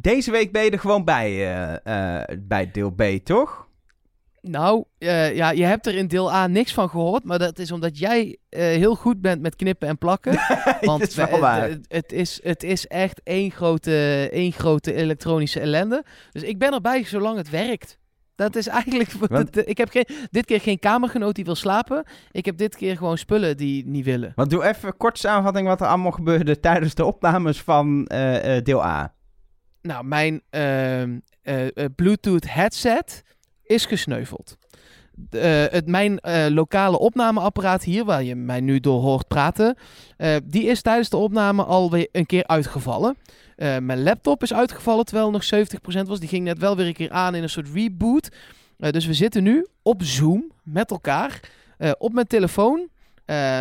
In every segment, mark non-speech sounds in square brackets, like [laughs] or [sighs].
Deze week ben je er gewoon bij, eh, eh, bij deel B, toch? Nou, eh, ja, je hebt er in deel A niks van gehoord, maar dat is omdat jij heel goed bent met knippen en plakken. [laughs] Want is waar. Het, het, is, het is echt één grote, één grote elektronische ellende. Dus ik ben erbij zolang het werkt. Dat is eigenlijk. Want- dat- ik heb geen, dit keer geen kamergenoot die wil slapen. Ik heb dit keer gewoon spullen die niet willen. Want doe even kort samenvatting wat er allemaal gebeurde tijdens de opnames van deel A. Nou, mijn ehm, eh, eh, Bluetooth headset is gesneuveld. Eh, het, mijn lokale opnameapparaat hier, waar je mij nu door hoort praten, die is tijdens de opname alweer een keer uitgevallen. Mijn laptop is uitgevallen terwijl nog 70% was. Die ging net wel weer een keer aan in een soort reboot. Dus we zitten nu op Zoom met elkaar op mijn telefoon.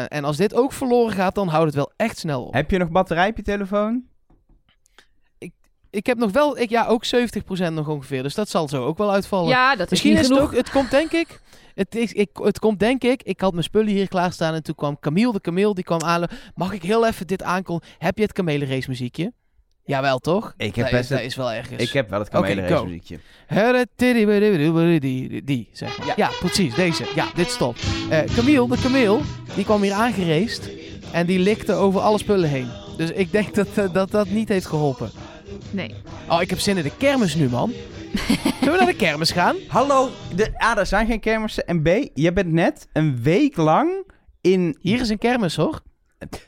En als dit ook verloren gaat, dan houdt het wel echt snel op. Heb je nog batterij op je telefoon? Ik heb nog wel, ik, ja, ook 70% nog ongeveer. Dus dat zal zo ook wel uitvallen. Ja, dat is Misschien niet is het genoeg. ook, het komt denk ik, het, is, ik, het komt denk ik, ik had mijn spullen hier klaarstaan en toen kwam Camille de Camille, die kwam aan. Mag ik heel even dit aankondigen? Heb je het kamelenrace muziekje? Jawel, toch? Ik heb dat, best is, dat het- is wel ergens. Ik heb wel het Oké, kamele go. muziekje. Die, die, zeg maar. Ja. Ja. precies, deze. Ja, dit stopt. Eh Camille, de Camille, die kwam hier aangereest en die likte over alle spullen heen. Dus ik denk [laughs] dat eh, dat, dat niet heeft geholpen. Nee. Oh, ik heb zin in de kermis nu, man. [laughs] Zullen we naar de kermis gaan? Hallo, de, A, er zijn geen kermissen. En B, je bent net een week lang in... Hier is een kermis, hoor.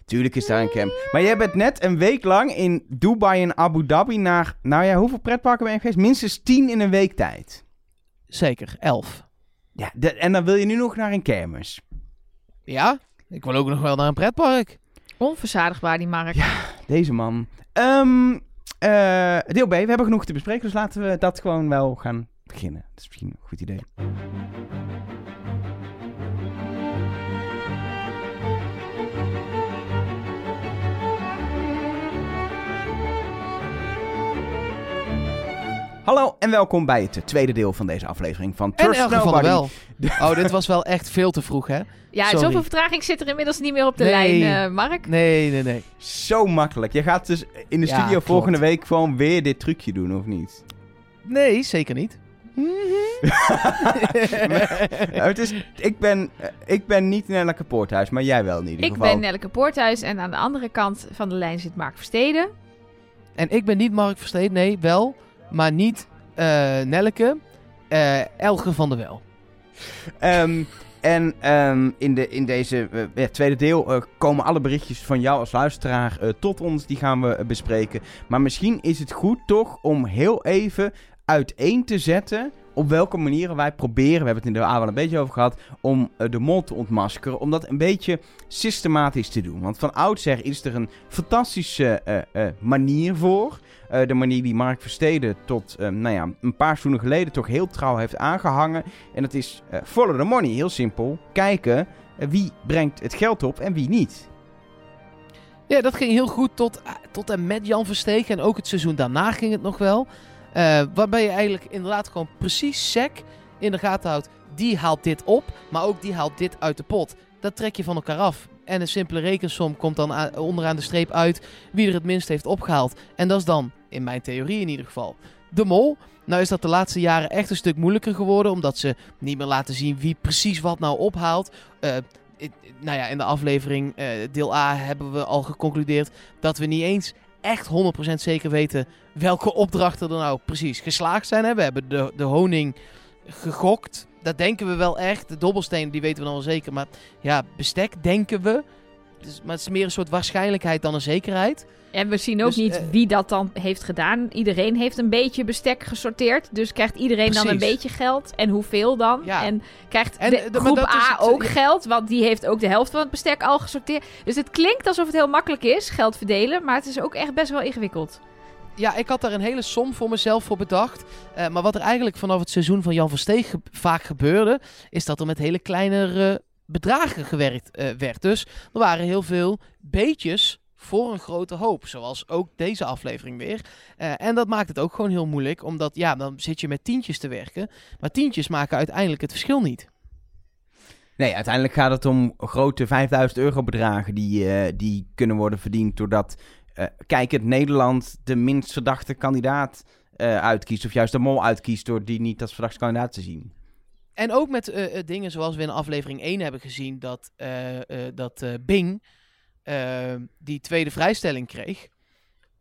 Tuurlijk is daar een kermis. Maar jij bent net een week lang in Dubai en Abu Dhabi naar... Nou ja, hoeveel pretparken ben je geweest? Minstens tien in een week tijd. Zeker, elf. Ja, de- en dan wil je nu nog naar een kermis. Ja, ik wil ook nog wel naar een pretpark. Onverzadigbaar, die Mark. Deze man. Ehm, eh, deel B, we hebben genoeg te bespreken, dus laten we dat gewoon wel gaan beginnen. Dat is misschien een goed idee. Hallo en welkom bij het tweede deel van deze aflevering van En Trust der Nobody. Wel. Oh, dit was wel echt veel te vroeg, hè? Ja, Sorry. zoveel vertraging zit er inmiddels niet meer op de Nee. lijn, eh, Mark. Nee, nee, nee. Zo makkelijk. Je gaat dus in de Ja, studio klopt. volgende week gewoon weer dit trucje doen, of niet? Nee, zeker niet. [laughs] Het is, ik, ben, eh, ik ben niet Nelleke Poorthuis, maar jij wel in ieder Ik geval. ben Nelleke Poorthuis en aan de andere kant van de lijn zit Mark Versteden. en ik ben niet Mark Versteed, nee, wel. Maar niet eh Nelleke. eh, Elge van der Wel. Ehm, en ehm, in, de, in deze eh, tweede deel komen alle berichtjes van jou als luisteraar tot ons. Die gaan we bespreken. Maar misschien is het goed toch om heel even uiteen te zetten... op welke manieren wij proberen, we hebben het in de A wel een beetje over gehad... om eh, de mol te ontmaskeren. Om dat een beetje systematisch te doen. Want van oudsher is er een fantastische eh, eh, manier voor... De manier die Mark Versteden tot nou ja, een paar seizoenen geleden toch heel trouw heeft aangehangen. En dat is follow the money. Heel simpel. Kijken wie brengt het geld op en wie niet. Ja, dat ging heel goed tot, tot en met Jan Verstegen. En ook het seizoen daarna ging het nog wel. Eh, waarbij je eigenlijk inderdaad gewoon precies sec in de gaten houdt. Die haalt dit op, maar ook die haalt dit uit de pot. Dat trek je van elkaar af. En een simpele rekensom komt dan onderaan de streep uit wie er het minst heeft opgehaald. En dat is dan, in mijn theorie in ieder geval, de mol. Nou is dat de laatste jaren echt een stuk moeilijker geworden, omdat ze niet meer laten zien wie precies wat nou ophaalt. I- nou ja, in de aflevering eh, deel A hebben we al geconcludeerd dat we niet eens echt 100% zeker weten welke opdrachten er nou precies geslaagd zijn. Hè? We hebben de, de honing gegokt. Dat denken we wel echt. De dobbelstenen, die weten we dan wel zeker. Maar ja, bestek denken we. Dus, maar het is meer een soort waarschijnlijkheid dan een zekerheid. En we zien ook Dus, niet eh, wie dat dan heeft gedaan. Iedereen heeft een beetje bestek gesorteerd. Dus krijgt iedereen dan een beetje geld. En hoeveel dan? Ja. En krijgt En, de eh, groep A het, ook ja. geld. Want die heeft ook de helft van het bestek al gesorteerd. Dus het klinkt alsof het heel makkelijk is, geld verdelen. Maar het is ook echt best wel ingewikkeld. Ja, ik had daar een hele som voor mezelf voor bedacht. Eh, maar wat er eigenlijk vanaf het seizoen van Jan Versteeg ge- vaak gebeurde... is dat er met hele kleinere bedragen gewerkt eh, werd. Dus er waren heel veel beetjes voor een grote hoop. Zoals ook deze aflevering weer. Eh, en dat maakt het ook gewoon heel moeilijk. Omdat, ja, dan zit je met tientjes te werken. Maar tientjes maken uiteindelijk het verschil niet. Nee, uiteindelijk gaat het om grote 5000 euro bedragen die, die kunnen worden verdiend doordat eh, kijkend Nederland de minst verdachte kandidaat eh, uitkiest. Of juist de mol uitkiest door die niet als verdachte kandidaat te zien. En ook met eh, dingen zoals we in aflevering 1 hebben gezien, dat, dat Bing die tweede vrijstelling kreeg.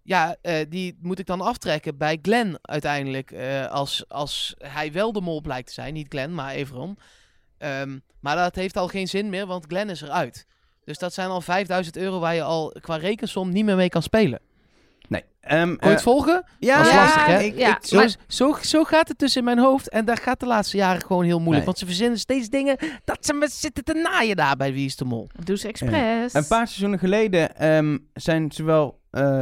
Ja, die moet ik dan aftrekken bij Glenn uiteindelijk. als, als hij wel de mol blijkt te zijn. Niet Glenn, maar Everon. Ehm, maar dat heeft al geen zin meer, want Glenn is eruit. Dus dat zijn al 5000 euro waar je al qua rekensom niet meer mee kan spelen. Nee. Ehm, Kon je het eh, volgen? ja, Dat is lastig, hè? Ik, Ja. ik- Zo, Maar- zo, zo gaat het dus in mijn hoofd. En dat gaat de laatste jaren gewoon heel moeilijk. Nee. Want ze verzinnen steeds dingen dat ze me zitten te naaien daar bij Wie is de Mol. Doe ze expres. Een paar seizoenen geleden ehm, zijn zowel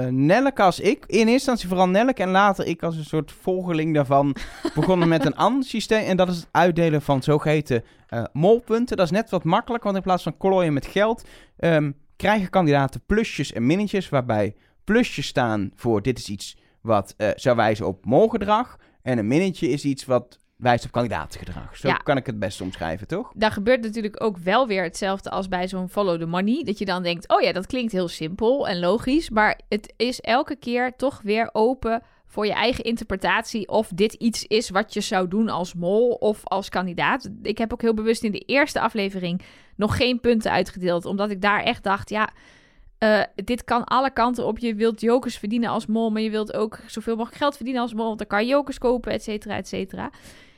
Nelleke als ik, in eerste instantie vooral Nelleke en later ik als een soort volgeling daarvan, [laughs] begonnen met een ander systeem. En dat is het uitdelen van zogeheten eh molpunten. Dat is net wat makkelijker, want in plaats van klooien met geld, ehm, krijgen kandidaten plusjes en minnetjes, waarbij plusjes staan voor dit is iets wat eh, zou wijzen op molgedrag. En een minnetje is iets wat wijst op kandidatengedrag. Zo Ja. kan ik het best omschrijven, toch? Daar gebeurt natuurlijk ook wel weer hetzelfde als bij zo'n follow the money. Dat je dan denkt, oh ja, dat klinkt heel simpel en logisch. Maar het is elke keer toch weer open voor je eigen interpretatie of dit iets is wat je zou doen als mol of als kandidaat. Ik heb ook heel bewust in de eerste aflevering nog geen punten uitgedeeld, omdat ik daar echt dacht, ja, eh, dit kan alle kanten op. Je wilt jokers verdienen als mol, maar je wilt ook zoveel mogelijk geld verdienen als mol, want dan kan je jokers kopen, et cetera, et cetera.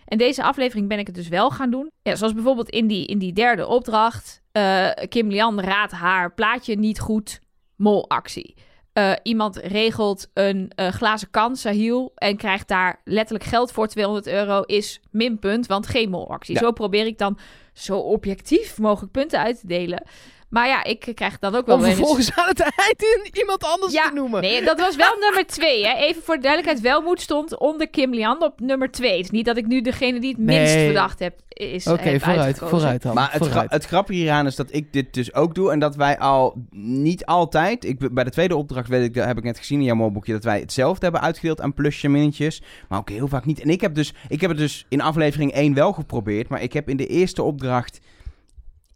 En deze aflevering ben ik het dus wel gaan doen. Ja, zoals bijvoorbeeld in die, in die derde opdracht. eh, Kim Lian raadt haar plaatje niet goed. Molactie. Eh, iemand regelt een eh, glazen kan, Sahil, en krijgt daar letterlijk geld voor 200 euro, is minpunt, want geen molactie. Ja. Zo probeer ik dan zo objectief mogelijk punten uit te delen. Maar ja, ik krijg dan ook wel Om vervolgens aan het eind iemand anders ja, te noemen. Nee, dat was wel nummer twee. Hè? Even voor de duidelijkheid. Welmoed stond onder Kim Lian op nummer twee. Het is niet dat ik nu degene die het minst Nee. verdacht heb, is Oké, heb vooruit, vooruit dan. Maar het, gra- het grappige hieraan is dat ik dit dus ook doe. En dat wij al niet altijd. Ik, bij de tweede opdracht weet ik, heb ik net gezien in jouw molboekje. dat wij hetzelfde hebben uitgedeeld aan plusje en minnetjes. Maar ook heel vaak niet. En ik heb, dus, ik heb het dus in aflevering 1 wel geprobeerd. Maar ik heb in de eerste opdracht.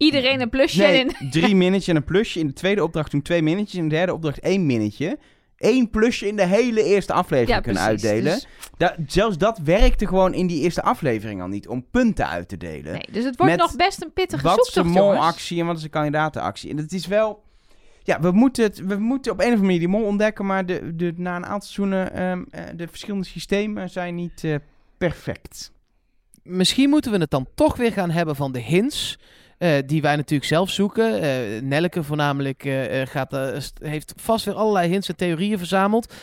Iedereen een plusje Nee, in. [laughs] drie minnetjes en een plusje. In de tweede opdracht toen twee minnetjes. In de derde opdracht één minnetje. Eén plusje in de hele eerste aflevering Ja, kunnen precies. uitdelen. Dus, Da- zelfs dat werkte gewoon in die eerste aflevering al niet. Om punten uit te delen. nee, dus het wordt Met nog best een pittige Wat is de zoektocht, jongens. molactie en wat is de kandidatenactie? En het is wel... Ja, we moeten, het, we moeten op een of andere manier die mol ontdekken, maar de, de, na een aantal seizoenen, ehm, eh, de verschillende systemen zijn niet eh, perfect. Misschien moeten we het dan toch weer gaan hebben van de hints. Eh, die wij natuurlijk zelf zoeken. Eh Nelleke voornamelijk eh, gaat, heeft vast weer allerlei hints en theorieën verzameld.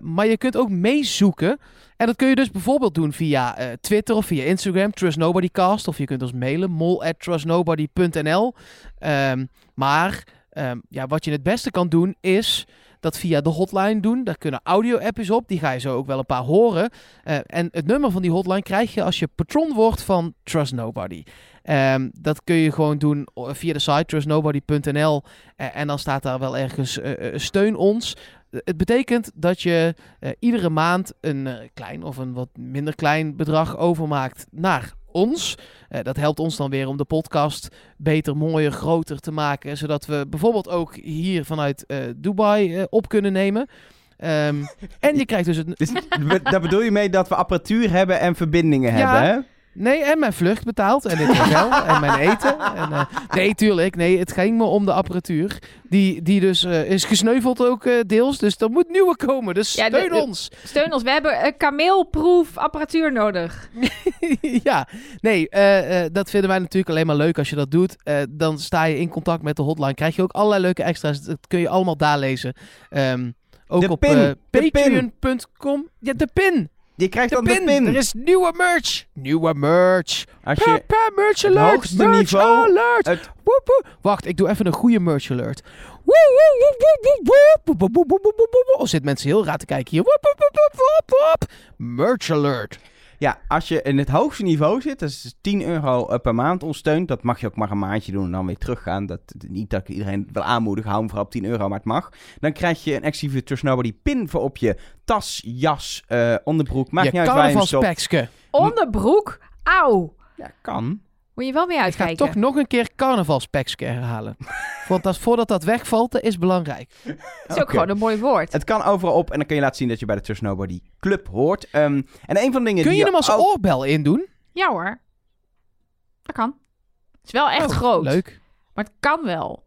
Maar je kunt ook meezoeken. En dat kun je dus bijvoorbeeld doen via Twitter of via Instagram, Trust Nobody Cast. Of je kunt ons mailen, mol@trustnobody.nl. Ehm, maar ehm, ja, wat je het beste kan doen is dat via de hotline doen. Daar kunnen audio-appjes op. Die ga je zo ook wel een paar horen. Eh, en het nummer van die hotline krijg je als je patron wordt van Trust Nobody. Ehm, dat kun je gewoon doen via de site trustnobody.nl. Eh, en dan staat daar wel ergens eh, steun ons. Het betekent dat je iedere maand een klein of een wat minder klein bedrag overmaakt naar ons. Eh, dat helpt ons dan weer om de podcast beter, mooier, groter te maken. Zodat we bijvoorbeeld ook hier vanuit eh, Dubai eh, op kunnen nemen. Ehm, en je krijgt dus het, [laughs] Dus daar bedoel je mee dat we apparatuur hebben en verbindingen Ja. hebben, hè? Nee, en mijn vlucht betaald. En het hotel. en mijn eten. En, eh, nee, tuurlijk. Nee, het ging me om de apparatuur. Die, die dus eh, is gesneuveld ook eh, deels. Dus er moet nieuwe komen. Dus Ja, de- steun de- ons. Steun ons. We hebben een kameelproef apparatuur nodig. [laughs] ja, nee, eh, eh, dat vinden wij natuurlijk alleen maar leuk als je dat doet. Eh, dan sta je in contact met de hotline. Krijg je ook allerlei leuke extra's. Dat kun je allemaal daar lezen. Ehm, ook De op patreon.com. Ja, de pin. Die krijgt de dan pin. de pin. Er is nieuwe merch. Nieuwe merch. Als je merch alert. Het hoogste merch niveau. Alert. Wacht, ik doe even een goede merch alert. Oh, zit mensen heel raar te kijken hier. Merch alert. Ja, als je in het hoogste niveau zit, dat is 10 euro eh, per maand ons steunt. Dat mag je ook maar een maandje doen en dan weer teruggaan. Dat, niet dat ik iedereen wil aanmoedigen, hou hem vooral op 10 euro, maar het mag. Dan krijg je een Trust Nobody pin voor op je tas, jas, eh, onderbroek. Maakt je niet uit waar je hem stopt. Onderbroek. Auw. Ja, kan. Moet je wel mee Ik ga uitkijken. toch nog een keer carnavalspacks herhalen. Want dat, voordat dat wegvalt, dat is belangrijk. Het is ook gewoon een mooi woord. Het kan overal op en dan kun je laten zien dat je bij de Trust Nobody Club hoort. Ehm, en een van de dingen Kun die je hem als ook- oorbel indoen? Ja hoor. Dat kan. Het is wel echt Oh, groot. Leuk. Maar het kan wel.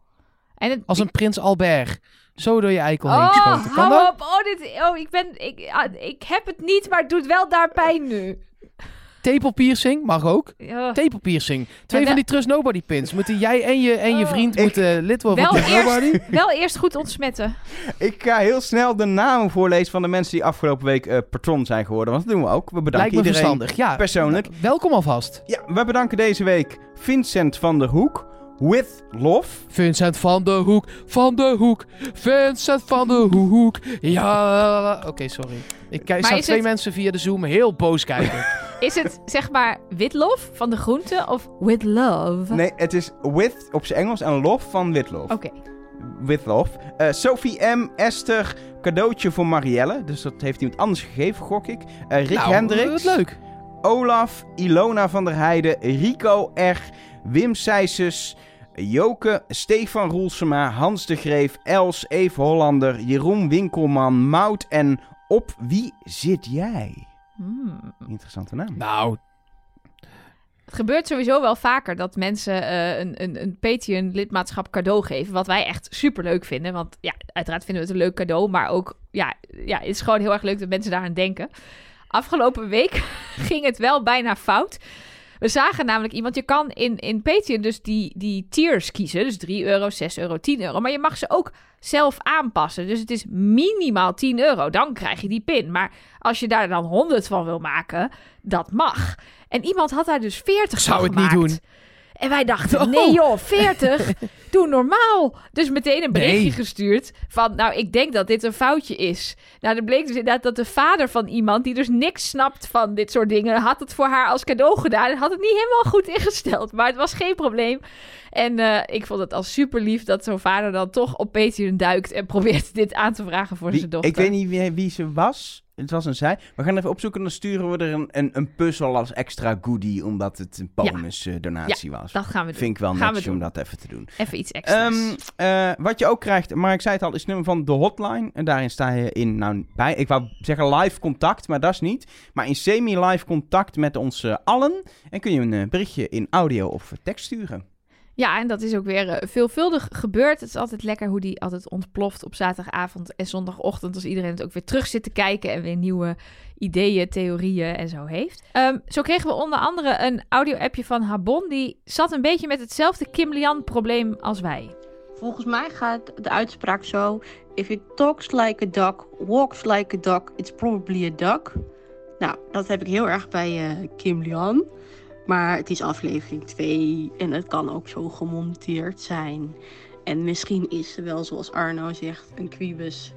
En het, Als een prins Albert. Zo door je eikel heen Oh, geschoten. Kan hou dat? op. Oh, dit, oh ik, ben, ik, ah, ik heb het niet, maar het doet wel daar pijn nu. Tepelpiercing mag ook. Oh. Tepelpiercing. Twee Ja, van die Trust Nobody pins. Moeten jij en je, en je Oh. vriend Ik- moeten lid worden Wel van Trust eerst, Nobody? [laughs] wel eerst goed ontsmetten. Ik ga heel snel de namen voorlezen van de mensen die afgelopen week eh, patron zijn geworden. Want dat doen we ook. We bedanken Lijkt me iedereen verstandig. Ja, persoonlijk. welkom alvast. Ja, we bedanken deze week Vincent van der Hoek. With Love. Vincent van de Hoek, van de Hoek, Vincent van de Hoek. Ja, oké, sorry. Ik kijk, zag twee het- mensen via de Zoom heel boos kijken. [laughs] Is het zeg maar witlof van de groente of with love? Nee, het is With op zijn Engels en Love van With Love. Oké. With Love. Eh, Sophie M. Esther. Cadeautje voor Marielle. Dus dat heeft iemand anders gegeven, gok ik. Eh, Rick nou, Hendricks. wat leuk. Olaf, Ilona van der Heijden, Rico R, Wim Sijsses, Joke, Stefan Roelsema, Hans de Greef, Els, Eve Hollander, Jeroen Winkelman, Mout en Op Wie Zit Jij? Hmm. Interessante naam. Nou, Het gebeurt sowieso wel vaker dat mensen eh, een, een, een Patreon-lidmaatschap cadeau geven. Wat wij echt super leuk vinden. Want ja, uiteraard vinden we het een leuk cadeau. Maar ook, ja, ja, het is gewoon heel erg leuk dat mensen daaraan denken. Afgelopen week [laughs] ging het wel bijna fout. We zagen namelijk iemand, je kan in, in Patreon dus die, die tiers kiezen. Dus 3 euro, 6 euro, 10 euro. Maar je mag ze ook zelf aanpassen. Dus het is minimaal 10 euro. Dan krijg je die pin. Maar als je daar dan 100 van wil maken, dat mag. En iemand had daar dus 40 Zou van het niet doen. En wij dachten, [laughs] Oh. nee joh, 40, [laughs] doe normaal. Dus meteen een berichtje Nee. gestuurd van, nou, ik denk dat dit een foutje is. Nou, er bleek dus inderdaad dat de vader van iemand, die dus niks snapt van dit soort dingen, had het voor haar als cadeau gedaan en had het niet helemaal goed ingesteld. Maar het was geen probleem. En eh, ik vond het al super lief dat zo'n vader dan toch op Patreon duikt en probeert dit aan te vragen voor Wie- zijn dochter. ik weet niet wie, wie ze was. Het was een zij. We gaan even opzoeken en dan sturen we er een, een, een puzzel als extra goodie, omdat het een bonus eh, donatie was. Dat gaan we doen. Vind ik wel Gaan netjes om dat even te doen. Even iets extra's. Ehm, eh, wat je ook krijgt, maar ik zei het al, is het nummer van de hotline. En daarin sta je in, nou, bij, ik wou zeggen live contact, maar dat is niet. Maar in semi-live contact met ons allen. En kun je een eh, berichtje in audio of tekst sturen. Ja, en dat is ook weer eh, veelvuldig gebeurd. Het is altijd lekker hoe die altijd ontploft op zaterdagavond en zondagochtend. Als iedereen het ook weer terug zit te kijken en weer nieuwe ideeën, theorieën en zo heeft. Ehm, zo kregen we onder andere een audio-appje van Habon. Die zat een beetje met hetzelfde Kim Lian-probleem als wij. Volgens mij gaat de uitspraak zo: If it talks like a duck, walks like a duck, it's probably a duck. Nou, dat heb ik heel erg bij eh, Kim Lian. Maar het is aflevering 2 en het kan ook zo gemonteerd zijn. En misschien is ze wel, zoals Arno zegt, een quibus.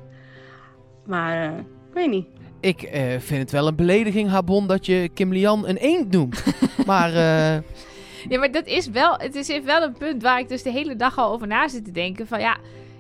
Maar eh, ik weet niet. ik eh, vind het wel een belediging, Habon, dat je Kim Lian een eend noemt. [laughs] maar eh, Ja, maar dat is wel, het is wel een punt waar ik dus de hele dag al over na zit te denken. Van ja,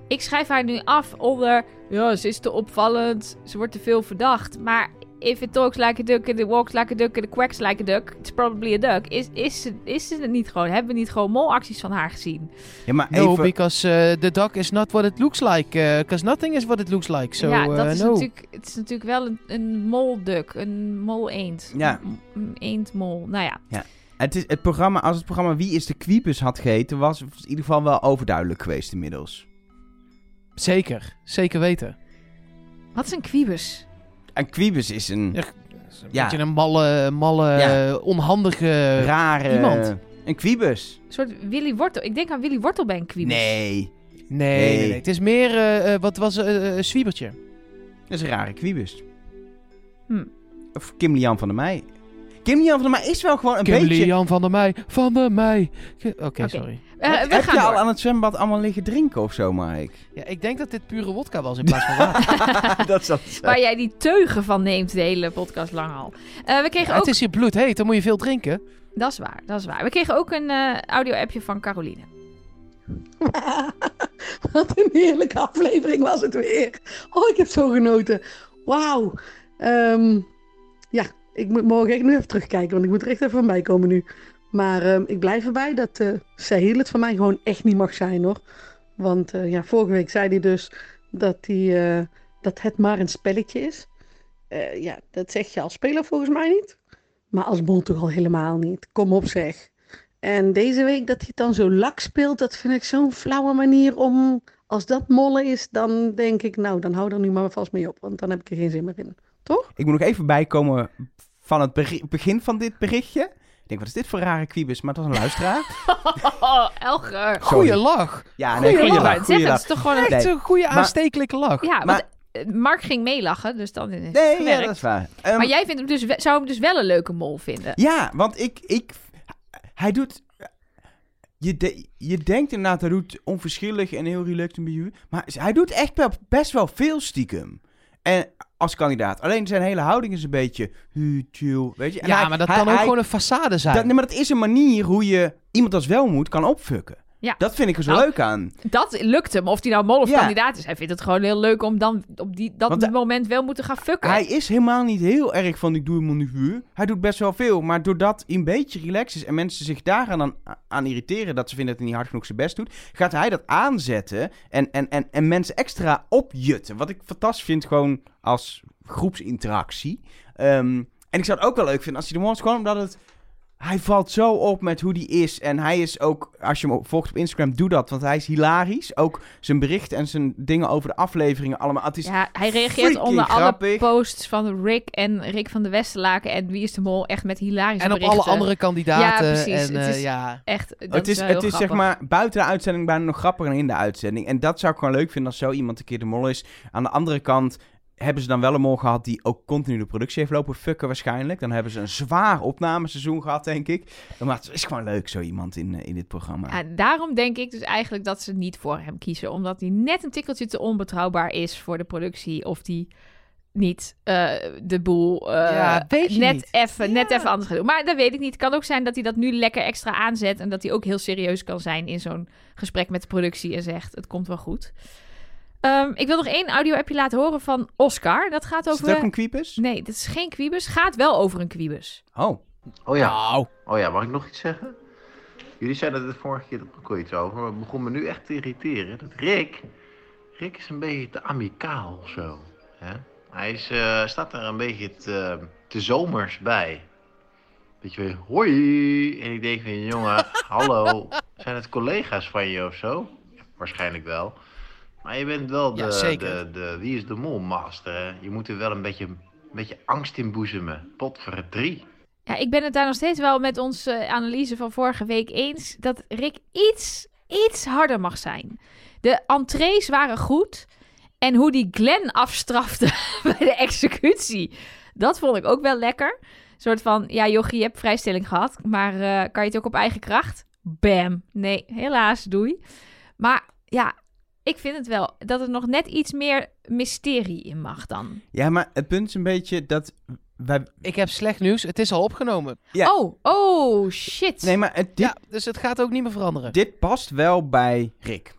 ik schrijf haar nu af onder, ja, ze is te opvallend, ze wordt te veel verdacht. Maar if it talks like a duck and it walks like a duck and it quacks like a duck, it's probably a duck. Is, is, ze- is het niet gewoon? Hebben we niet gewoon molacties van haar gezien? Ja, maar no, even... because eh, the duck is not what it looks like. Because nothing is what it looks like. So, ja, dat eh, is no. natuurlijk, het is natuurlijk wel een, een molduk, een mol-eend. Ja. Een- Een eendmol, nou ja. Het, is, het programma, als het programma Wie is de Quibus had geheten, was het in ieder geval wel overduidelijk geweest inmiddels. Zeker, zeker weten. Wat is een quibus? En Quibus is een Ja, Een Ja. beetje een malle, malle Ja. onhandige... rare... iemand. Een Quibus. Een soort Willy Wortel. Ik denk aan Willy Wortel bij een quibus. Nee, Nee, nee, Nee. nee. Het is meer, eh, eh, wat was eh, een zwiebertje. dat is een rare Quibus. Hm. Of Kim Lian van der Meij. Kim Lian van der Meij is wel gewoon een Kim beetje... Jan van der Meij, van der Meij. Oké, sorry. Eh, Heb- we heb gaan je al aan het zwembad allemaal liggen drinken of zo, Mark? Ja, ik denk dat dit pure wodka was in plaats van water. [laughs] [laughs] dat zal Waar jij die teugen van neemt de hele podcast lang al. Eh, we kregen Ja, ook... Het is hier bloedheet, dan moet je veel drinken. Dat is waar, dat is waar. We kregen ook een eh, audio-appje van Caroline. [laughs] Wat een heerlijke aflevering was het weer. Oh, ik heb zo genoten. Wauw. Ehm, ja, ik moet morgen echt nu even terugkijken, want ik moet er echt even bij komen nu. Maar ehm, ik blijf erbij dat uh, Sahil het van mij gewoon echt niet mag zijn hoor. Want uh, ja, vorige week zei hij dus dat, hij, uh, dat het maar een spelletje is. ja, dat zeg je als speler volgens mij niet. Maar als bol toch al helemaal niet. Kom op zeg. En deze week dat hij dan zo lak speelt, dat vind ik zo'n flauwe manier om... Als dat mollen is, dan denk ik, nou, dan hou er nu maar vast mee op. Want dan heb ik er geen zin meer in. Toch? Ik moet nog even bijkomen van het begin van dit berichtje. Ik denk, wat is dit voor rare kwiebus? Maar het was een luisteraar. oh, [laughs] Elger. Goeie lach. Ja, nee, goeie, lach. lach. Goeie lach. Het is toch gewoon echt nee. een goede aanstekelijke lach. Ja, maar, Mark ging meelachen, dus dan is het Nee, gewerkt. ja, dat is waar. Um, maar jij vindt hem dus, zou hem dus wel een leuke mol vinden? Ja, want ik, ik hij doet je, de, je denkt inderdaad, hij doet onverschillig en heel relaxed en bij Maar hij doet echt best wel veel stiekem. En als kandidaat. Alleen zijn hele houding is een beetje chill, weet je. En ja, hij, maar dat hij, kan ook hij, gewoon een façade zijn. Dat, nee, maar dat is een manier hoe je iemand als wel moet kan opfukken. Ja. Dat vind ik er zo Nou, leuk aan. Dat lukt hem. Of hij nou mol of Ja. kandidaat is. Hij vindt het gewoon heel leuk om dan op die, dat Want moment wel moeten gaan fucken. Hij is helemaal niet heel erg van ik doe helemaal niet veel. Hij doet best wel veel. Maar doordat hij een beetje relaxed is en mensen zich daaraan aan, aan irriteren dat ze vinden dat hij niet hard genoeg zijn best doet, gaat hij dat aanzetten en, en, en, en mensen extra opjutten. Wat ik fantastisch vind gewoon als groepsinteractie. Ehm, en ik zou het ook wel leuk vinden als hij de mol is, gewoon omdat het... Hij valt zo op met hoe die is. En hij is ook, als je hem volgt op Instagram, doe dat. Want hij is hilarisch. Ook zijn berichten en zijn dingen over de afleveringen allemaal. Het is ja, hij reageert onder alle posts van Rick en Rick van de Westerlaken en Wie is de Mol echt met hilarische en op berichten. alle andere kandidaten. Ja, precies. En, Het eh, is- ja. Echt, dat het is, wel het heel is zeg maar buiten de uitzending bijna nog grappiger dan in de uitzending. En dat zou ik gewoon leuk vinden als zo iemand een keer de mol is. Aan de andere kant hebben ze dan wel een mol gehad die ook continu de productie heeft lopen fucken waarschijnlijk. Dan hebben ze een zwaar opnameseizoen gehad, denk ik. Maar het is gewoon leuk, zo iemand in, eh, in dit programma. Ja, daarom denk ik dus eigenlijk dat ze niet voor hem kiezen. Omdat hij net een tikkeltje te onbetrouwbaar is voor de productie. Of die niet eh, de boel eh, Ja, net. Even, net even anders gaat doen. Maar dat weet ik niet. Het kan ook zijn dat hij dat nu lekker extra aanzet. En dat hij ook heel serieus kan zijn in zo'n gesprek met de productie. En zegt, het komt wel goed. Ehm, ik wil nog één audio-appje laten horen van Oscar. Dat gaat is over... het ook een kwiebus? Nee, dat is geen kwiebus. Gaat wel over een kwiebus. Oh, Oh ja. Oh ja, mag ik nog iets zeggen? Jullie zeiden het vorige keer ook al iets over, maar het begon me nu echt te irriteren. Dat Rick, Rick is een beetje te amicaal of zo. Hè? Hij is, eh, staat er een beetje te, te zomers bij. Beetje weer, hoi. En ik denk van, jongen, [laughs] hallo. Zijn het collega's van je of zo? Ja, waarschijnlijk wel. Maar je bent wel de, Ja, zeker. de, de, wie is de mol master, hè? Je moet er wel een beetje, een beetje angst in boezemen. Pot voor het drie. Ja, ik ben het daar nog steeds wel met onze analyse van vorige week eens dat Rick iets, iets harder mag zijn. De entrees waren goed en hoe die Glenn afstrafte [laughs] bij de executie, dat vond ik ook wel lekker. Een soort van, ja jochie, je hebt vrijstelling gehad, maar eh, kan je het ook op eigen kracht? Bam. Nee, helaas, doei. Maar ja, ik vind het wel dat er nog net iets meer mysterie in mag dan. ja, maar het punt is een beetje dat wij... ik heb slecht nieuws. Het is al opgenomen. Ja. Oh, oh, shit. Nee, maar het, dit, Ja, dus het gaat ook niet meer veranderen. dit past wel bij Rick.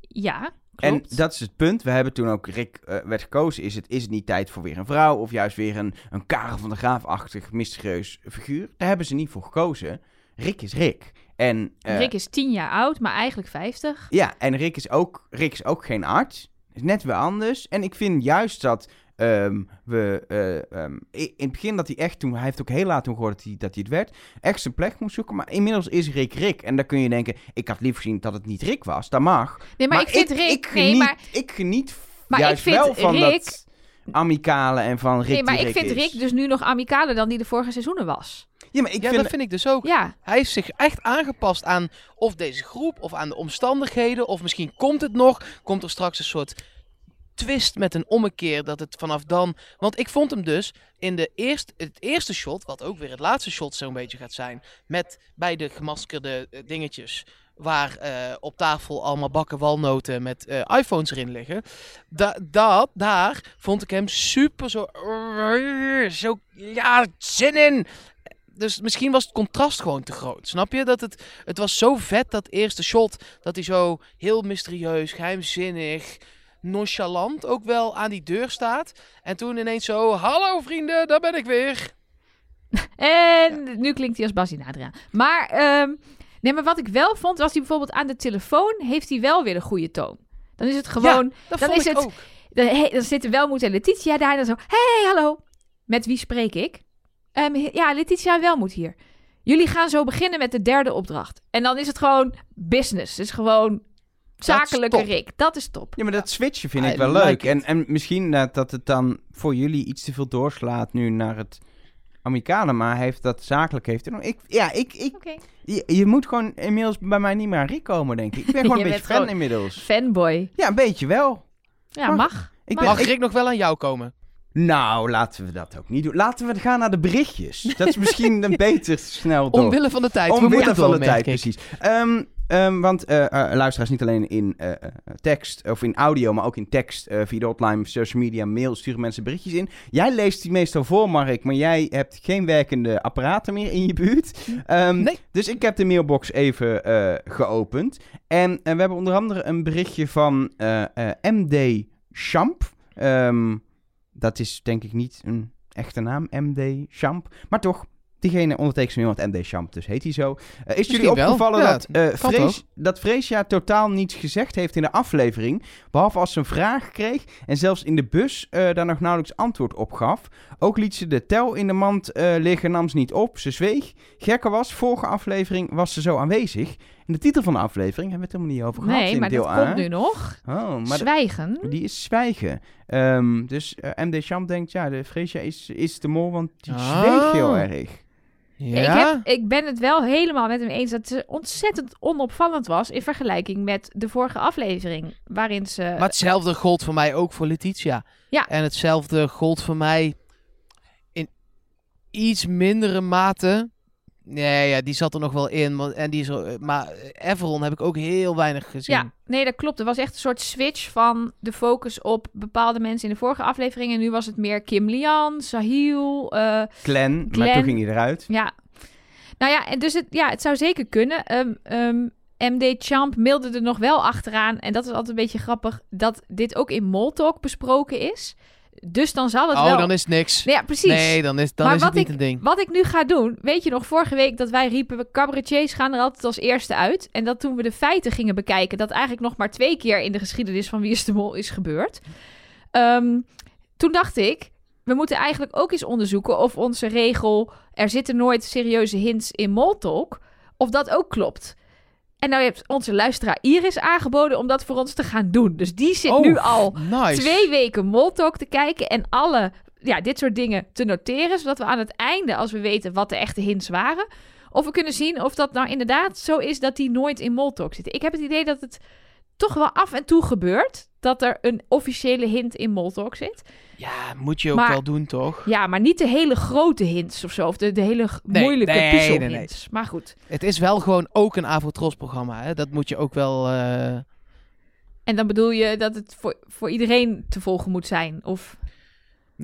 Ja, En klopt. dat is het punt. We hebben toen ook Rick eh, werd gekozen. Is het, is het niet tijd voor weer een vrouw? Of juist weer een, een Karel van de Graaf-achtig mysterieus figuur? Daar hebben ze niet voor gekozen. Rick is Rick. En, eh, Rick is 10 jaar oud, maar eigenlijk 50. Ja, en Rick is ook, Rick is ook geen arts. Is net weer anders. En ik vind juist dat ehm, we... eh, ehm, in het begin dat hij echt toen... Hij heeft ook heel laat toen gehoord dat hij, dat hij het werd. Echt zijn plek moest zoeken. Maar inmiddels is Rick Rick. En dan kun je denken... Ik had liever gezien dat het niet Rick was. Dat mag. Nee, maar, ik vind Rick... Ik nee, geniet, maar, ik geniet Maar ik juist vind wel van Rick- dat amicale en van Rick nee, maar ik vind is. Rick dus nu nog amicaler dan die de vorige seizoenen was. Ja, maar ik ja, vind... dat vind ik dus ook. Ja, Hij heeft zich echt aangepast aan of deze groep of aan de omstandigheden. Of misschien komt het nog. Komt er straks een soort twist met een ommekeer dat het vanaf dan... Want ik vond hem dus in de eerste, het eerste shot, wat ook weer het laatste shot zo'n beetje gaat zijn... met bij de gemaskerde eh, dingetjes waar eh, op tafel allemaal bakken walnoten met eh, iPhones erin liggen. Da dat, daar vond ik hem super zo... Zo, ja, zin in! Dus misschien was het contrast gewoon te groot. Snap je? Dat het, het was zo vet, dat eerste shot. Dat hij zo heel mysterieus, geheimzinnig, nonchalant ook wel aan die deur staat. En toen ineens zo, hallo vrienden, daar ben ik weer. [laughs] En nu klinkt hij als Bassie Adriaan. Maar, ehm, nee, maar wat ik wel vond, was hij bijvoorbeeld aan de telefoon, heeft hij wel weer een goede toon. Dan is het gewoon, Dan is het- ook. dan, he- dan zitten Welmoed en Letitia daar en dan zo, hey, hallo. Met wie spreek ik? Ehm, he- ja, Letitia en Welmoed hier. Jullie gaan zo beginnen met de derde opdracht. En dan is het gewoon business. Het is gewoon zakelijke top. Rick. Dat is top. Ja, maar dat switchen vind I ik wel like leuk. it. En, en misschien dat, dat het dan voor jullie iets te veel doorslaat nu naar het Amerikanen, maar heeft dat zakelijk heeft. Ik, ja, ik, ik, je, je moet gewoon inmiddels bij mij niet meer aan Rick komen, denk ik. Ik ben [laughs] gewoon een beetje fan inmiddels. Fanboy. Ja, een beetje wel. Ja, Mag. mag. Ik ben, Mag ik- Rick nog wel aan jou komen? Nou, laten we dat ook niet doen. Laten we gaan naar de berichtjes. Dat is misschien een [laughs] beter snel door. Omwille van de tijd. We Omwille moeten van door, de tijd, precies. Ehm, ehm, want eh eh, luisteraars niet alleen in eh, tekst of in audio, maar ook in tekst via de hotline, social media, mail sturen mensen berichtjes in. Jij leest die meestal voor, Mark, maar jij hebt geen werkende apparaten meer in je buurt. Ehm, Nee. Dus ik heb de mailbox even geopend. En we hebben onder andere een berichtje van MD Champ. Dat is denk ik niet een echte naam, MD Champ. Maar toch, diegene ondertekent me iemand MD Champ, dus heet hij zo. Eh, is jullie opgevallen Ja, dat, Frees, toch? dat Freesia totaal niets gezegd heeft in de aflevering? Behalve als ze een vraag kreeg en zelfs in de bus eh, daar nog nauwelijks antwoord op gaf. Ook liet ze de tel in de mand liggen, nam ze niet op, ze zweeg. Gekker was, vorige aflevering was ze zo aanwezig. De titel van de aflevering hebben we het helemaal niet over gehad Nee, in maar deel dat A. komt nu nog. Oh, maar de- Zwijgen. die is zwijgen. Ehm, dus eh, MD Champ denkt, ja, de Freesia is, is de mol, want die Ah. zweeg heel erg. Ja? Ik, heb, ik ben het wel helemaal met hem eens dat ze ontzettend onopvallend was in vergelijking met de vorige aflevering. Waarin ze. Maar hetzelfde gold voor mij ook voor Letitia. Ja. En hetzelfde gold voor mij in iets mindere mate. Nee, ja, die zat er nog wel in. Maar, en die is er, maar Everon heb ik ook heel weinig gezien. Ja, nee, dat klopt. Er was echt een soort switch van de focus op bepaalde mensen in de vorige aflevering. En nu was het meer Kim Lian, Sahil. eh, Glen, maar toen ging hij eruit. ja. Nou ja, en dus het, ja, het zou zeker kunnen. Ehm, ehm, MD Champ mailde er nog wel achteraan. En dat is altijd een beetje grappig. Dat dit ook in Moltalk besproken is. Dus dan zal het oh, wel... dan is niks. Nee, ja, precies. Nee, dan is, dan Maar is het niet ik- een ding. Wat ik nu ga doen, weet je nog, vorige week dat wij riepen, we cabaretiers gaan er altijd als eerste uit. En dat toen we de feiten gingen bekijken, dat eigenlijk nog maar twee keer in de geschiedenis van Wie is de Mol is gebeurd. Ehm, toen dacht ik, we moeten eigenlijk ook eens onderzoeken of onze regel, er zitten nooit serieuze hints in Moltalk, of dat ook klopt. En nou heeft onze luisteraar Iris aangeboden om dat voor ons te gaan doen. Dus die zit Oh, nu al nice. twee weken Moltalk te kijken en alle ja, dit soort dingen te noteren, zodat we aan het einde, als we weten wat de echte hints waren, of we kunnen zien of dat nou inderdaad zo is dat die nooit in Moltalk zitten. Ik heb het idee dat het toch wel af en toe gebeurt dat er een officiële hint in Moltalk zit. Ja, moet je ook Maar- wel doen, toch? Ja, maar niet de hele grote hints of zo, of de, de hele Nee, moeilijke nee, puzzel nee, nee. hints. Maar goed. Het is wel gewoon ook een Avotros-programma. Hè? Dat moet je ook wel... eh, En dan bedoel je dat het voor, voor iedereen te volgen moet zijn? Of...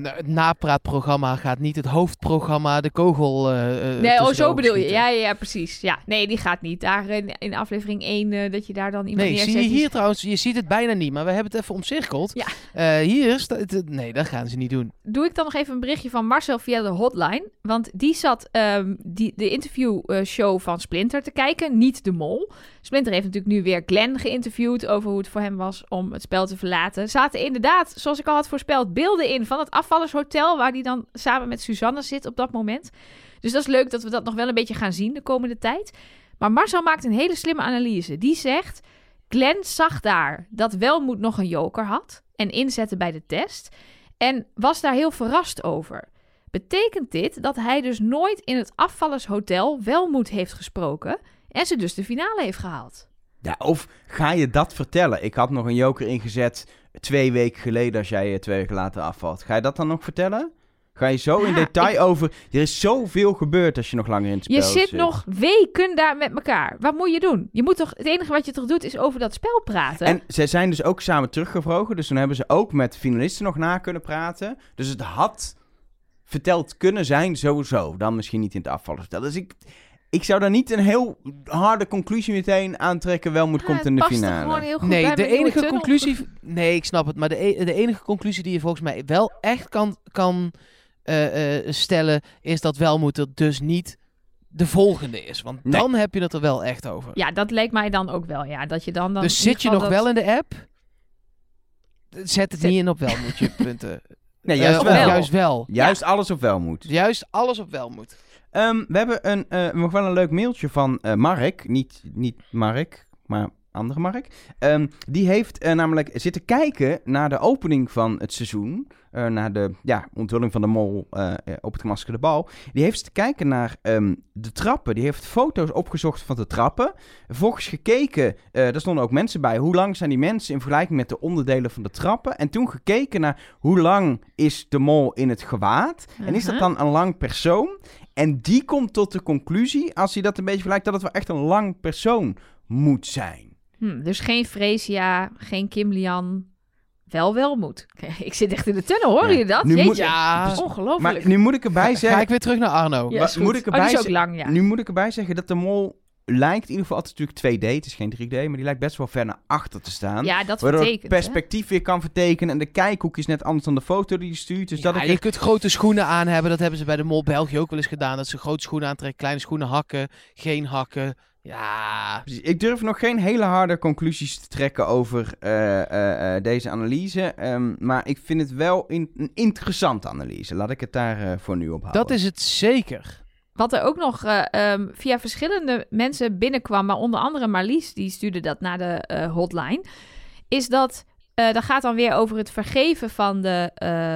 Het napraatprogramma gaat niet het hoofdprogramma de kogel. eh eh, Nee, oh, zo bedoel je. Ja, ja, ja, precies. Ja, nee, die gaat niet. Daar in, in aflevering 1 eh, dat je daar dan iemand Nee, zie je hier trouwens, je ziet het bijna niet, maar we hebben het even omcirkeld. Ja. Hier staat het, nee, dat gaan ze niet doen. Doe ik dan nog even een berichtje van Marcel via de hotline. Want die zat ehm, die, de interviewshow van Splinter te kijken, niet de mol. Splinter heeft natuurlijk nu weer Glenn geïnterviewd over hoe het voor hem was om het spel te verlaten. Zaten inderdaad, zoals ik al had voorspeld, beelden in van het afvallershotel waar hij dan samen met Suzanne zit op dat moment. Dus dat is leuk dat we dat nog wel een beetje gaan zien de komende tijd. Maar Marcel maakt een hele slimme analyse. Die zegt, Glenn zag daar dat Welmoed nog een joker had en inzette bij de test. En was daar heel verrast over. Betekent dit dat hij dus nooit in het afvallershotel Welmoed heeft gesproken en ze dus de finale heeft gehaald? Ja, of ga je dat vertellen? Ik had nog een joker ingezet twee weken geleden als jij je twee weken later afvalt. Ga je dat dan nog vertellen? Ga je zo in Ja, detail over... Er is zoveel gebeurd als je nog langer in het spel Je zit nog weken daar met elkaar. Wat moet je doen? Je moet toch, het enige wat je toch doet is over dat spel praten. En zij zijn dus ook samen teruggevlogen. Dus toen hebben ze ook met finalisten nog na kunnen praten. Dus het had verteld kunnen zijn, sowieso. Dan misschien niet in het afvallen. Dus ik, ik zou daar niet een heel harde conclusie meteen aantrekken. Wel moet Ja, komt in de er finale. gewoon heel goed nee, bij de enige conclusie... Nee, ik snap het. Maar de, e- de enige conclusie die je volgens mij wel echt kan, kan eh, eh, stellen, is dat Welmoed dus niet de volgende is. Want Nee. dan heb je het er wel echt over. Ja, dat leek mij dan ook wel. Ja, dat je dan, dan dus zit je nog wel in de app? Zet het niet in op Welmoed, je punten. Nee, Eh, juist of wel. juist wel. Juist alles op wel moet. Juist alles op Welmoed. Ehm, we hebben een, eh, nog wel een leuk mailtje van eh, Mark. Niet, niet Mark, maar andere Mark. Ehm, die heeft eh, namelijk zitten kijken naar de opening van het seizoen. naar de ja, onthulling van de mol op het gemaskerde bal. Die heeft zitten kijken naar ehm, de trappen. Die heeft foto's opgezocht van de trappen. Vervolgens gekeken, daar stonden ook mensen bij. Hoe lang zijn die mensen in vergelijking met de onderdelen van de trappen? En toen gekeken naar hoe lang is de mol in het gewaad? En is dat Mhm. dan een lang persoon? En die komt tot de conclusie, als hij dat een beetje vergelijkt, dat het wel echt een lang persoon moet zijn. Hm, dus geen Freesia, geen Kim Lian. Wel Welmoed. [laughs] Ik zit echt in de tunnel, Ja. jullie dat? Nu Jeetje. moet- Ja, Dat is ongelooflijk. Maar nu moet ik erbij ga zeggen, ik weer terug naar Arno. Ja, wa- is goed. moet ik oh, erbij is ook lang, ja. nu moet ik erbij zeggen dat de mol lijkt in ieder geval altijd natuurlijk 2D, het is geen 3D, maar die lijkt best wel ver naar achter te staan. Ja, dat Waardoor het hè? perspectief weer kan vertekenen en de kijkhoek is net anders dan de foto die je stuurt. Dus Ja, dat ik je echt- kunt grote schoenen aan hebben. Dat hebben ze bij de Mol België ook wel eens gedaan. Dat ze grote schoenen aantrekken, kleine schoenen hakken, geen hakken. Ja, Precies. Ik durf nog geen hele harde conclusies te trekken over eh, eh, eh, deze analyse. ehm, maar ik vind het wel in- een interessante analyse. Laat ik het daar eh, voor nu op houden. dat is het zeker. Wat er ook nog eh, ehm, via verschillende mensen binnenkwam, maar onder andere Marlies, die stuurde dat naar de eh, hotline, is dat, eh dat gaat dan weer over het vergeven van de,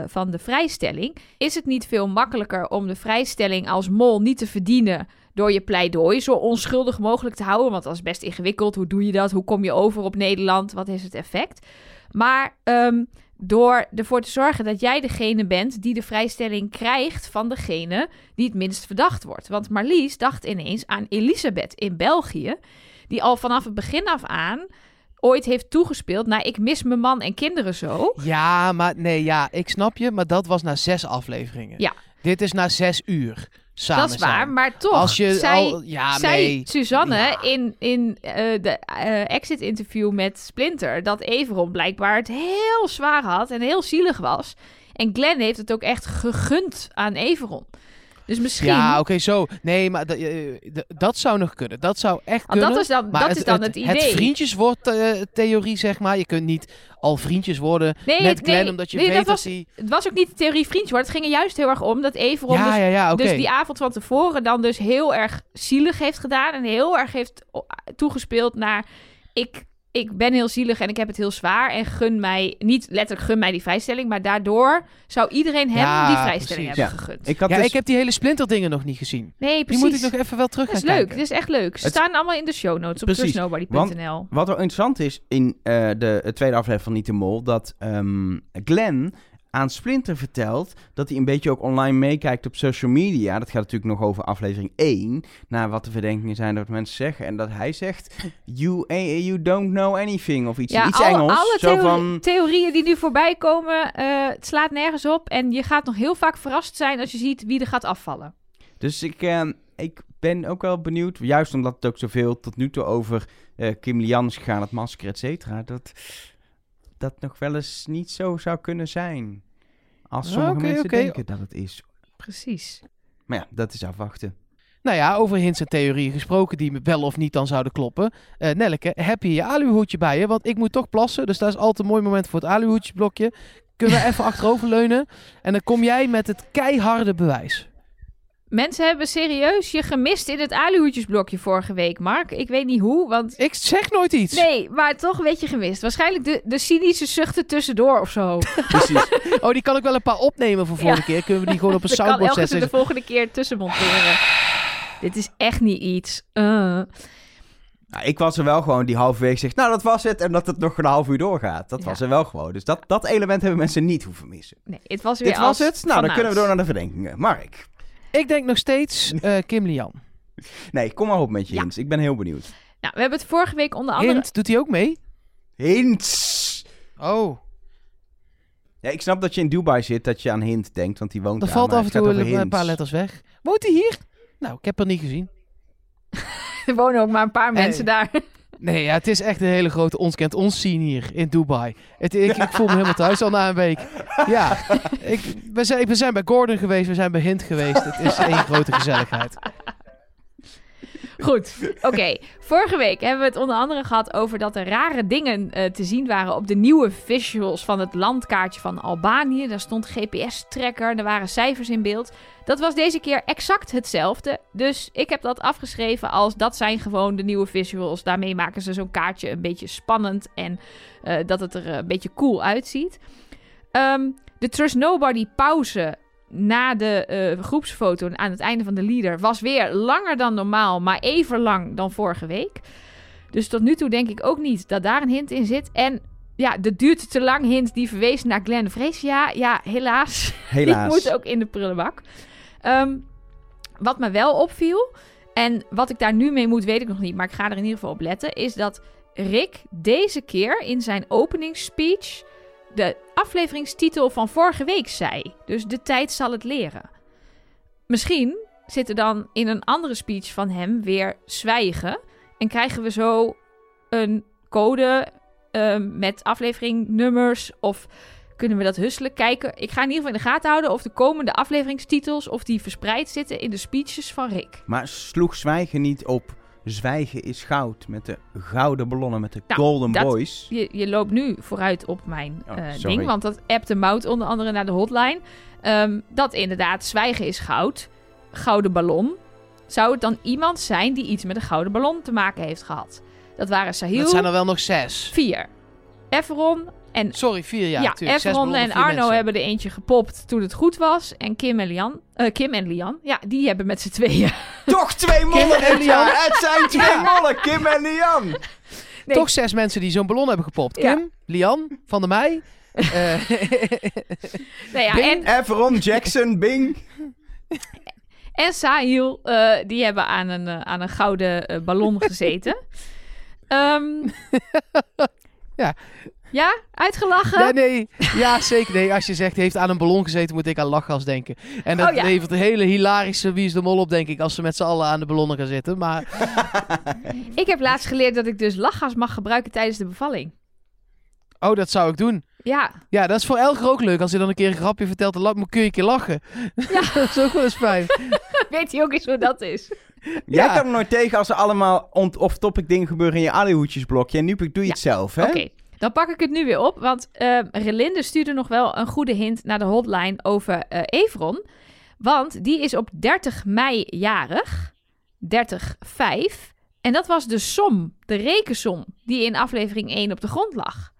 van de vrijstelling. Is het niet veel makkelijker om de vrijstelling als mol niet te verdienen door je pleidooi zo onschuldig mogelijk te houden? Want dat is best ingewikkeld. Hoe doe je dat? Hoe kom je over op Nederland? Wat is het effect? Maar ehm, door ervoor te zorgen dat jij degene bent die de vrijstelling krijgt van degene die het minst verdacht wordt. Want Marlies dacht ineens aan Elisabeth in België, die al vanaf het begin af aan ooit heeft toegespeeld naar ik mis mijn man en kinderen zo. Ja, maar nee, ja, ik snap je. Maar dat was na zes afleveringen. Ja. Dit is na zes uur samen dat is waar, zijn. maar toch, Als je zij, al... Ja, zei nee. Suzanne Ja. in, in eh, de eh, exit-interview met Splinter dat Everon blijkbaar het heel zwaar had en heel zielig was. En Glenn heeft het ook echt gegund aan Everon. Dus misschien... Ja, oké, zo. Nee, maar dat- eh, dat zou nog kunnen. Dat zou echt kunnen. dat is dan, Maar dat is dan het, idee. Het vriendjeswoord-theorie, zeg maar. Je kunt niet al vriendjes worden Nee, met Glenn, nee, omdat je nee, weet dat dat, was- hij... Het was ook niet de theorie vriendje hoor. Het ging er juist heel erg om dat Everon Ja, dus, ja, ja, dus die avond van tevoren dan dus heel erg zielig heeft gedaan. En heel erg heeft toegespeeld naar... Ik, ik ben heel zielig en ik heb het heel zwaar. En gun mij, niet letterlijk gun mij die vrijstelling. Maar daardoor zou iedereen hem Ja, die vrijstelling precies. hebben gegund. Ik had Ja, dus... ik heb die hele Splinter dingen nog niet gezien. nee, Die precies. moet ik nog even wel terug dat is gaan leuk. kijken. Dit is echt leuk. Ze Het- staan allemaal in de show notes op trustnobody.nl. Wat wel interessant is in eh, de, de tweede aflevering van Niet de Mol, dat ehm, Glenn aan Splinter vertelt dat hij een beetje ook online meekijkt op social media. Dat gaat natuurlijk nog over aflevering 1, naar wat de verdenkingen zijn dat mensen zeggen. En dat hij zegt, you, eh, you don't know anything, of iets, Ja, iets alle, Engels. alle zo van, theorieën die nu voorbij komen, eh, het slaat nergens op. En je gaat nog heel vaak verrast zijn als je ziet wie er gaat afvallen. Dus ik, ik ben ook wel benieuwd, juist omdat het ook zoveel tot nu toe over eh, Kim Lian is gegaan, het masker, et cetera, dat dat nog wel eens niet zo zou kunnen zijn. Als sommige mensen denken dat het is. Precies. Maar ja, dat is afwachten. Nou ja, over hints en theorieën gesproken die me wel of niet dan zouden kloppen. Eh Nelleke, heb je je aluhoedje bij je? Want ik moet toch plassen, dus dat is altijd een mooi moment voor het aluhoedjesblokje. Kunnen we [laughs] even achteroverleunen? En dan kom jij met het keiharde bewijs. Mensen hebben serieus je gemist in het aluhoedjesblokje vorige week, Mark. Ik weet niet hoe, want... Ik zeg nooit iets. Nee, maar toch een beetje gemist. Waarschijnlijk de, de cynische zuchten tussendoor of zo. [laughs] Precies. Oh, die kan ik wel een paar opnemen voor volgende keer. Kunnen we die gewoon op een [laughs] kan soundboard elke zetten? de volgende keer tussen monteren. [sighs] Dit is echt niet iets. Uh. Nou, ik was er wel gewoon die halverwege zegt, nou dat was het. En dat het nog een half uur doorgaat. Dat Ja. was er wel gewoon. Dus dat, dat element hebben mensen niet hoeven missen. Nee, het was weer Dit was het. Nou, dan kunnen we door naar de verdenkingen. Mark. Ik denk nog steeds [laughs] eh, Kim Lian. Nee, kom maar op met je Ja. hints. Ik ben heel benieuwd. Nou, we hebben het vorige week onder andere... Hint, doet hij ook mee? Hints! Oh, Ja, ik snap dat je in Dubai zit, dat je aan hint denkt, want die woont er daar. valt maar af en het gaat toe over een, een hints. paar letters weg. Woont hij hier? Nou, ik heb er niet gezien. [laughs] Er wonen ook maar een paar mensen daar. Nee, ja, het is echt een hele grote ons kent ons hier in Dubai. Het, ik, ik voel me helemaal thuis al na een week. Ja, ik, we, zijn, we zijn bij Gordon geweest, we zijn bij Hint geweest. Het is één grote gezelligheid. Goed, oké. Vorige week hebben we het onder andere gehad over dat er rare dingen eh, te zien waren op de nieuwe visuals van het landkaartje van Albanië. Daar stond GPS-tracker, er waren cijfers in beeld. Dat was deze keer exact hetzelfde. Dus ik heb dat afgeschreven als dat zijn gewoon de nieuwe visuals. Daarmee maken ze zo'n kaartje een beetje spannend en eh, dat het er een beetje cool uitziet. Ehm, de Trust Nobody pauze na de eh, groepsfoto aan het einde van de leader was weer langer dan normaal, maar even lang dan vorige week. Dus tot nu toe denk ik ook niet dat daar een hint in zit. En ja, de duurt te lang hint die verwees naar Glenn Vrees. Ja, ja, helaas. [laughs] Helaas. Die moet ook in de prullenbak. Ehm, wat me wel opviel, en wat ik daar nu mee moet, weet ik nog niet, maar ik ga er in ieder geval op letten, is dat Rick deze keer in zijn openingsspeech de afleveringstitel van vorige week zei. Dus de tijd zal het leren. Misschien zit er dan in een andere speech van hem weer zwijgen. En krijgen we zo een code ehm, met afleveringnummers of kunnen we dat husselen kijken. Ik ga in ieder geval in de gaten houden of de komende afleveringstitels of die verspreid zitten in de speeches van Rick. Maar sloeg zwijgen niet op zwijgen is goud met de gouden ballonnen, met de Nou, golden dat- boys? Je, je loopt nu vooruit op mijn Oh, eh, ding, want dat appte Mout onder andere naar de hotline. Ehm, dat inderdaad zwijgen is goud, gouden ballon. Zou het dan iemand zijn die iets met een gouden ballon te maken heeft gehad? Dat waren Sahil, Dat zijn er wel nog zes. vier. Everon en Sorry, vier jaar. ja, tuurlijk. Zes Efron en Arno mensen. hebben er eentje gepopt toen het goed was. En Kim en Lian, eh, Kim en Lian, ja, die hebben met z'n tweeën. Toch twee mollen en Lian. Het zijn [laughs] twee mollen, Kim en Lian! Nee. Toch zes mensen die zo'n ballon hebben gepopt. Ja. Kim, Lian, Van der Meij. [laughs] eh, Nou ja, Bing. en, Everon, Jackson, Bing. en Sahil, eh, die hebben aan een, aan een gouden ballon gezeten. [laughs] Ehm, Ja. Ja, uitgelachen? nee, nee. Ja, zeker. Nee, als je zegt heeft aan een ballon gezeten, moet ik aan lachgas denken. En dat Oh, ja. levert een hele hilarische Wie is de Mol op, denk ik, als ze met z'n allen aan de ballonnen gaan zitten. Maar [laughs] Ik heb laatst geleerd dat ik dus lachgas mag gebruiken tijdens de bevalling. oh, dat zou ik doen. Ja, Ja, dat is voor Elger ook leuk. Als hij dan een keer een grapje vertelt, dan kun je een keer lachen. Ja. [laughs] dat is ook wel eens fijn. [laughs] weet hij ook eens hoe dat is? Jij Ja. kan er nooit tegen als er allemaal on- off-topic dingen gebeuren in je alihoedjesblokje. En nu doe je Ja. het zelf, hè? Oké, dan pak ik het nu weer op. Want eh, Relinde stuurde nog wel een goede hint naar de hotline over eh Evron. Want die is op 30 mei jarig. 30-5. En dat was de som, de rekensom, die in aflevering 1 op de grond lag.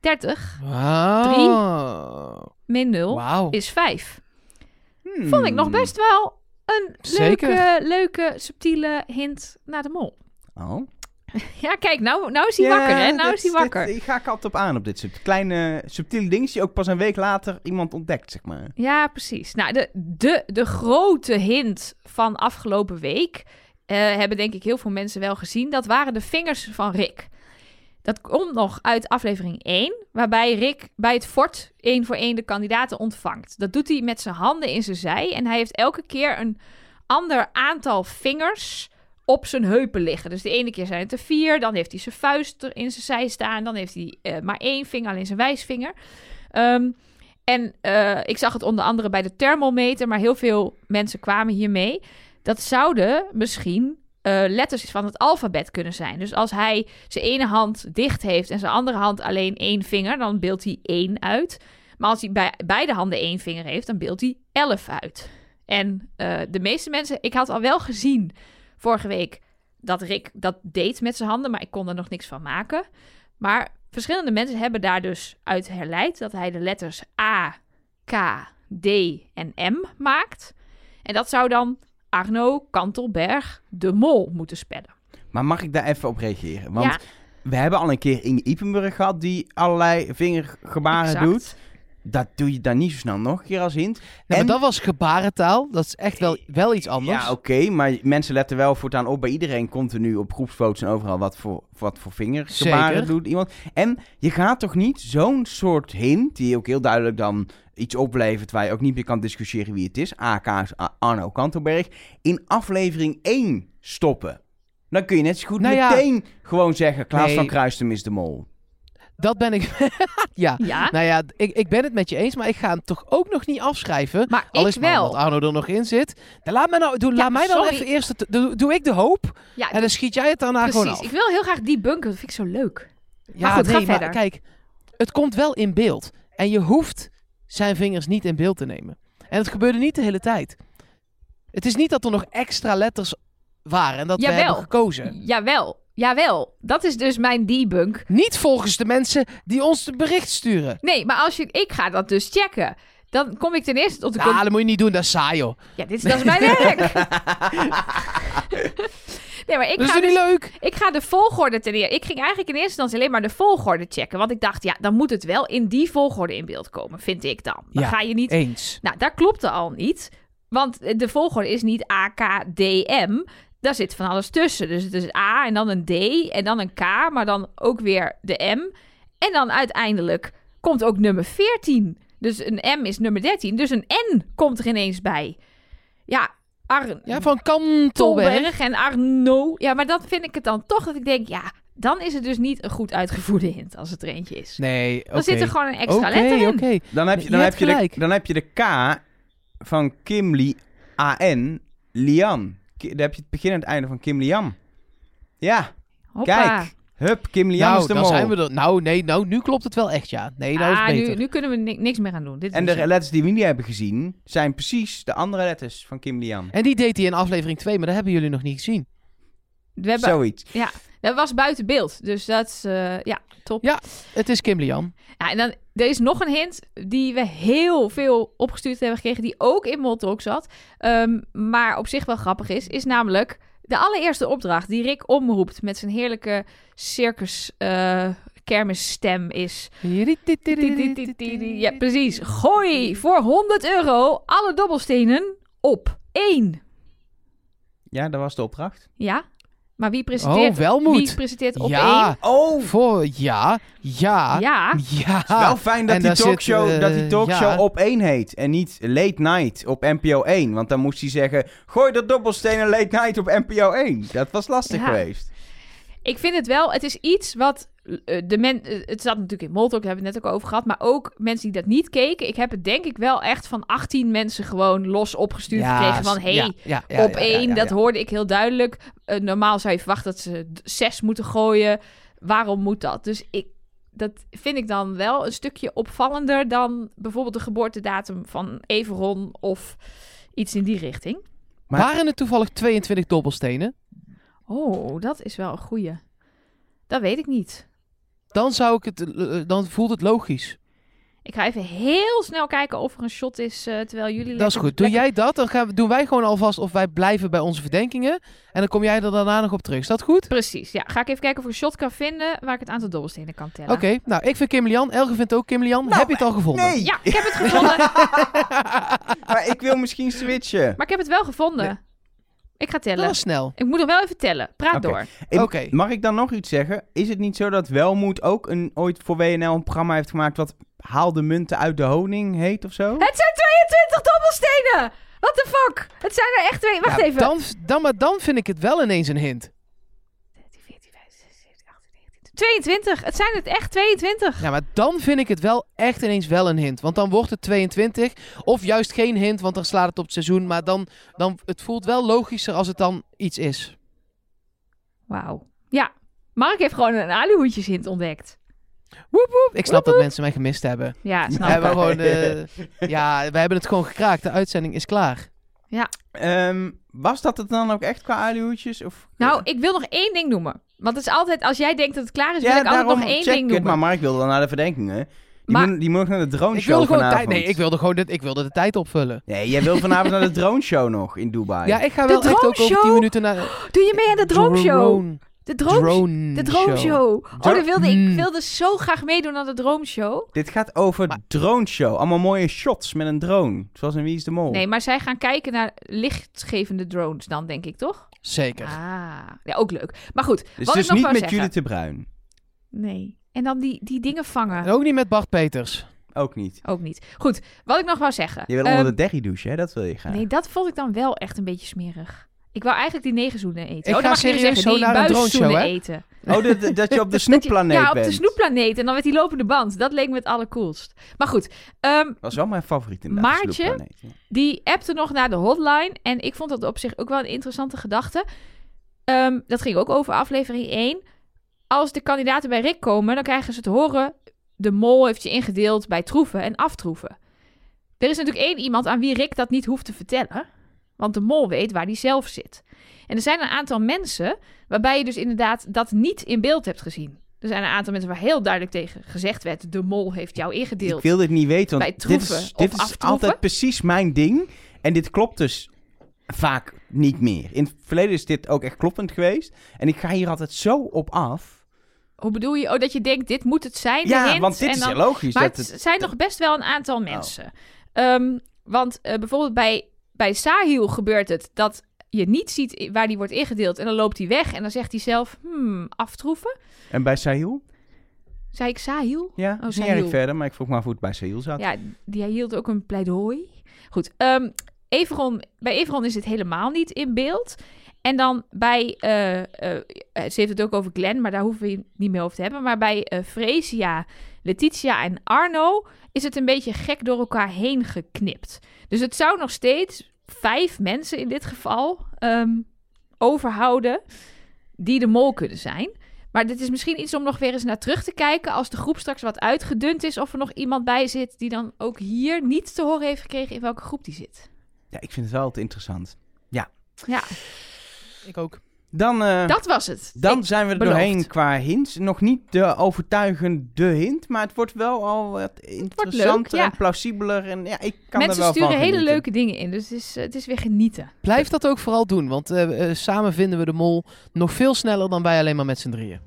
30 Wauw. min 0 Wauw. is 5. Hmm. Vond ik nog best wel een Zeker. leuke, leuke, subtiele hint naar de mol. Oh. [laughs] Ja, kijk, nou, nou is hij wakker, hè? Nou is hij wakker. Ik ga ik altijd op aan op dit soort kleine subtiele dingen die ook pas een week later iemand ontdekt, zeg maar. Ja, precies. Nou, de, de, de grote hint van afgelopen week eh, hebben denk ik heel veel mensen wel gezien. Dat waren de vingers van Rick. Dat komt nog uit aflevering 1, waarbij Rick bij het fort één voor één de kandidaten ontvangt. Dat doet hij met zijn handen in zijn zij en hij heeft elke keer een ander aantal vingers op zijn heupen liggen. Dus de ene keer zijn het er vier, dan heeft hij zijn vuist in zijn zij staan, dan heeft hij eh, maar één vinger, alleen zijn wijsvinger. Ehm, en eh, ik zag het onder andere bij de thermometer, maar heel veel mensen kwamen hiermee. Dat zouden misschien eh, letters van het alfabet kunnen zijn. Dus als hij zijn ene hand dicht heeft en zijn andere hand alleen één vinger, dan beeldt hij één uit. Maar als hij bij beide handen één vinger heeft, dan beeldt hij elf uit. En de meeste mensen, ik had al wel gezien vorige week dat Rick dat deed met zijn handen, maar ik kon er nog niks van maken. Maar verschillende mensen hebben daar dus uit herleid dat hij de letters A, K, D en M maakt. En dat zou dan Arno Kantelberg de Mol moeten spellen. Maar mag ik daar even op reageren? Want Ja. we hebben al een keer Inge Ipenburg gehad die allerlei vingergebaren Exact. doet. Dat doe je dan niet zo snel nog een keer als hint. Nee, En- maar dat was gebarentaal. Dat is echt wel, wel iets anders. Ja, oké, maar mensen letten wel voortaan op bij iedereen continu op groepsfoto's en overal wat voor, wat voor vingergebaren Zeker. doet iemand. En je gaat toch niet zo'n soort hint, die ook heel duidelijk dan iets oplevert waar je ook niet meer kan discussiëren wie het is, AK Arno Kantelberg, in aflevering 1 stoppen. Dan kun je net zo goed Nou ja. meteen gewoon zeggen... Klaas Nee. van Kruistum is de mol. Dat ben ik. [laughs] ja. Ja, Nou ja, ik, ik ben het met je eens, maar ik ga hem toch ook nog niet afschrijven. maar Al ik is maar wel. omdat Arno er nog in zit. Dan laat, me nou, doe, Ja, laat mij dan even eerst... Het, doe, doe ik de hoop Ja, en dan schiet jij het daarna gewoon precies. af. Ik wil heel graag die bunker, dat vind ik zo leuk. Ja, goed, ga nee, maar verder. kijk, het komt wel in beeld. En je hoeft zijn vingers niet in beeld te nemen. En het gebeurde niet de hele tijd. Het is niet dat er nog extra letters waren en dat we Jawel. hebben gekozen. Jawel, jawel. Dat is dus mijn debunk. Niet volgens de mensen die ons de bericht sturen. Nee, maar als je, ik ga dat dus checken. Dan kom ik ten eerste tot de Ja, conclusie. dat moet je niet doen, dat is saai joh. Ja, dit is, dat is mijn werk. [laughs] nee, maar ik dat is ga, niet dus, leuk? ik ga de volgorde ten eerste. Ik ging eigenlijk in eerste instantie alleen maar de volgorde checken. Want ik dacht, ja, dan moet het wel in die volgorde in beeld komen, vind ik dan. Dan Ja. ga je niet Eens. Nou, daar klopte al niet. Want de volgorde is niet A, K, D, M. Daar zit van alles tussen. Dus het is A en dan een D en dan een K, maar dan ook weer de M. En dan uiteindelijk komt ook nummer 14. Dus een M is nummer 13. Dus een N komt er ineens bij. Ja, Ar Ja, van Kantelberg. En Arno. Ja, maar dan vind ik het dan toch dat ik denk, ja, dan is het dus niet een goed uitgevoerde hint als het er eentje is. Nee, oké. Dan zit er gewoon een extra Oké, letter in. oké. Dan heb je, dan, heb je, de, dan heb je de K van Kim Li A-N Lian. Dan heb je het begin en het einde van Kim Lian. Ja, Hoppa. kijk. Hup, Kim Lian Nou, is de dan mol. zijn we er. Nou, nee, nou, nu klopt het wel echt, ja. Nee, nou is ah, beter. nu, nu kunnen we ni- niks meer aan doen. Dit En de letters die we niet hebben gezien, zijn precies de andere letters van Kim Lian. En die deed hij in aflevering 2, maar dat hebben jullie nog niet gezien. we hebben, Zoiets. dat was buiten beeld. Dus dat is, eh, ja, top. Ja. Het is Kim Lian. Ja, en dan, er is nog een hint die we heel veel opgestuurd hebben gekregen, die ook in Moltalk zat. Ehm, maar op zich wel grappig is, is namelijk de allereerste opdracht die Rick omroept met zijn heerlijke circus eh kermisstem is... Ja, precies. Gooi voor 100 euro alle dobbelstenen op één. Ja, dat was de opdracht. Ja, maar wie presenteert, Oh, Welmoed. wie presenteert op ja. één? Oh, Voor, ja, ja, Ja, ja. wel fijn dat en die talkshow, zit, eh, dat die talkshow ja. op één heet. En niet Late Night op NPO 1. Want dan moest hij zeggen, gooi dat dobbelstenen Late Night op NPO 1. Dat was lastig Ja. geweest. Ik vind het wel, het is iets wat eh, de men, eh, het zat natuurlijk in Moltalk, daar hebben we het net ook over gehad, maar ook mensen die dat niet keken. Ik heb het denk ik wel echt van 18 mensen gewoon los opgestuurd gekregen van, hey, ja, ja, ja, op ja, ja, één, ja, dat ja. hoorde ik heel duidelijk. Eh, normaal zou je verwachten dat ze zes moeten gooien. Waarom moet dat? Dus ik, dat vind ik dan wel een stukje opvallender dan bijvoorbeeld de geboortedatum van Everon of iets in die richting. Maar- Waren het toevallig 22 dobbelstenen? Oh, dat is wel een goeie. Dat weet ik niet. Dan zou ik het, eh, eh, dan voelt het logisch. Ik ga even heel snel kijken of er een shot is eh, terwijl jullie. Dat is goed. Doe jij dat, dan gaan we, doen wij gewoon alvast of wij blijven bij onze verdenkingen. En dan kom jij er daarna nog op terug. Is dat goed? Precies. Ja, ga ik even kijken of ik een shot kan vinden waar ik het aantal dobbelstenen kan tellen. Oké, nou ik vind Kim Lian. Elge vindt ook Kim Lian. Nou, Heb je het al gevonden? Nee, Ja, ik heb het gevonden. [laughs] maar ik wil misschien switchen. maar ik heb het wel gevonden. Ik ga tellen. Dat snel. Ik moet nog wel even tellen. Praat door. Oké. Mag ik dan nog iets zeggen? Is het niet zo dat Welmoed ook een, ooit voor WNL een programma heeft gemaakt wat Haal de munten uit de honing heet of zo? Het zijn 22 dobbelstenen! What the fuck? Het zijn er echt twee. Wacht Ja, even. Dan, dan, maar dan vind ik het wel ineens een hint. 13, 14, 15, 16, 17, 18, 19, 22. Het zijn het echt 22. Ja, maar dan vind ik het wel echt ineens wel een hint. Want dan wordt het 22. Of juist geen hint, want dan slaat het op het seizoen. Maar dan, dan het voelt wel logischer als het dan iets is. Wauw. Ja. Mark heeft gewoon een aluhoedjeshint ontdekt. Woep woep. Ik snap Woep, dat woep. mensen mij gemist hebben. Ja, We snap hebben ik. gewoon, eh, [laughs] ja, we hebben het gewoon gekraakt. De uitzending is klaar. Ehm, was dat het dan ook echt qua aluhoedjes? Of... Nou, ik wil nog één ding noemen. Want het is altijd, als jij denkt dat het klaar is, wil ja, ik altijd nog één check ding het. noemen. Maar Mark wilde dan naar de verdenkingen. Die, Maar- moet, die moet nog naar de drone Ik show vanavond. tijd. Nee, ik wilde gewoon dit, ik wilde de tijd opvullen. Nee, jij wil vanavond naar de [laughs] drone show nog in Dubai. Ja, ik ga De wel echt ook over droneshow? 10 minuten naar [gasps] Doe je mee aan de? Drone- De droom, drone de droomshow. Oh, wilde, ik Mm. wilde zo graag meedoen aan de droomshow. Dit gaat over Maar- drone show. Allemaal mooie shots met een drone. Zoals in Wie is de Mol. Nee, maar zij gaan kijken naar lichtgevende drones dan, denk ik, toch? Zeker. Ah, ja, ook leuk. Maar goed, dus wat dus ik nog niet met zeggen. Judith de Bruin. Nee. En dan die, die dingen vangen. En ook niet met Bart Peters. Ook niet. Ook niet. Goed, wat ik nog wou zeggen. Je wil Ehm, onder de derry douchen, hè? Dat wil je graag. Nee, dat vond ik dan wel echt een beetje smerig. Ik wou eigenlijk die negenzoenen eten. Ik oh, ga dan mag je serieus zeggen, zo die naar hè? eten. Oh, dat, dat- dat je [laughs] op de je- snoepplaneet Ja, op bent. de snoepplaneet. En dan met die lopende band. Dat leek me het allercoolst. Maar goed, ehm, Dat was wel mijn favoriet inderdaad. de Maartje? ja. die appte nog naar de hotline. En ik vond dat op zich ook wel een interessante gedachte. Ehm, dat ging ook over aflevering 1. Als de kandidaten bij Rick komen, dan krijgen ze te horen... de mol heeft je ingedeeld bij troeven en aftroeven. Er is natuurlijk één iemand aan wie Rick dat niet hoeft te vertellen. Want de mol weet waar die zelf zit. En er zijn een aantal mensen waarbij je dus inderdaad dat niet in beeld hebt gezien. Er zijn een aantal mensen waar heel duidelijk tegen gezegd werd... de mol heeft jou ingedeeld. Ik wil dit niet weten, Bij want dit is, dit is altijd precies mijn ding. En dit klopt dus vaak niet meer. In het verleden is dit ook echt kloppend geweest. En ik ga hier altijd zo op af. Hoe bedoel je? Oh, dat je denkt, dit moet het zijn, Ja, hint, want dit en is dan- heel logisch. Maar dat het het, Oh. zijn nog best wel een aantal mensen. Ehm, want eh, bijvoorbeeld bij, bij Sahil gebeurt het dat je niet ziet waar die wordt ingedeeld. En dan loopt hij weg en dan zegt hij zelf, hmm, aftroeven. En bij Sahil? Zei ik Sahil? Ja, Oh, niet Sahil. erg verder, maar ik vroeg me af hoe het bij Sahil zat. Ja, die hield ook een pleidooi. Goed, ehm Everon, bij Everon is het helemaal niet in beeld. En dan bij, eh, eh, ze heeft het ook over Glenn, maar daar hoeven we het niet meer over te hebben. Maar bij eh Fresia, Letitia en Arno is het een beetje gek door elkaar heen geknipt. Dus het zou nog steeds vijf mensen in dit geval ehm, overhouden die de mol kunnen zijn. Maar dit is misschien iets om nog weer eens naar terug te kijken als de groep straks wat uitgedund is. Of er nog iemand bij zit die dan ook hier niet te horen heeft gekregen in welke groep die zit. Ja, ik vind het wel altijd interessant. Ja, Ik ook. Dan, eh, dat was het. dan Ik- zijn we er beloofd. doorheen qua hints. Nog niet de overtuigende hint, maar het wordt wel al wat interessanter ja. en plausibeler. En ja, ik kan er Mensen wel sturen van hele genieten. leuke dingen in, dus het is, het is weer genieten. Blijf dat ook vooral doen, want eh, eh, samen vinden we de mol nog veel sneller dan wij alleen maar met z'n drieën.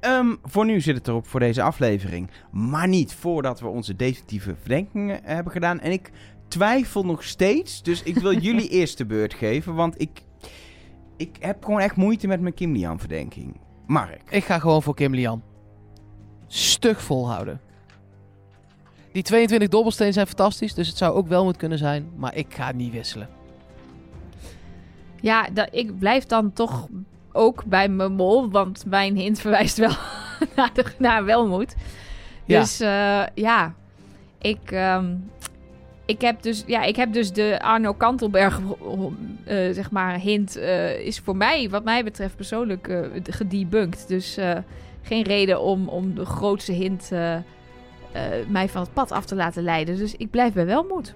Ehm, voor nu zit het erop voor deze aflevering. Maar niet voordat we onze definitieve verdenkingen hebben gedaan. En ik twijfel nog steeds. Dus ik wil [laughs] jullie eerst de beurt geven. Want ik, ik heb gewoon echt moeite met mijn Kim Lian verdenking. Mark. Ik ga gewoon voor Kim Lian. Stug volhouden. Die 22 dobbelstenen zijn fantastisch, dus het zou ook wel moeten kunnen zijn. Maar ik ga niet wisselen. Ja, dat, ik blijf dan toch ook bij mijn mol, want mijn hint verwijst wel [laughs] naar, de, naar welmoed. Ja. Dus eh, ja, ik, ehm, ik, heb dus, ja, ik heb dus de Arno Kantelberg, eh, zeg maar, hint eh, is voor mij, wat mij betreft persoonlijk, eh gedebunked. Dus eh, geen reden om, om de grootste hint eh, eh, mij van het pad af te laten leiden. Dus ik blijf bij welmoed.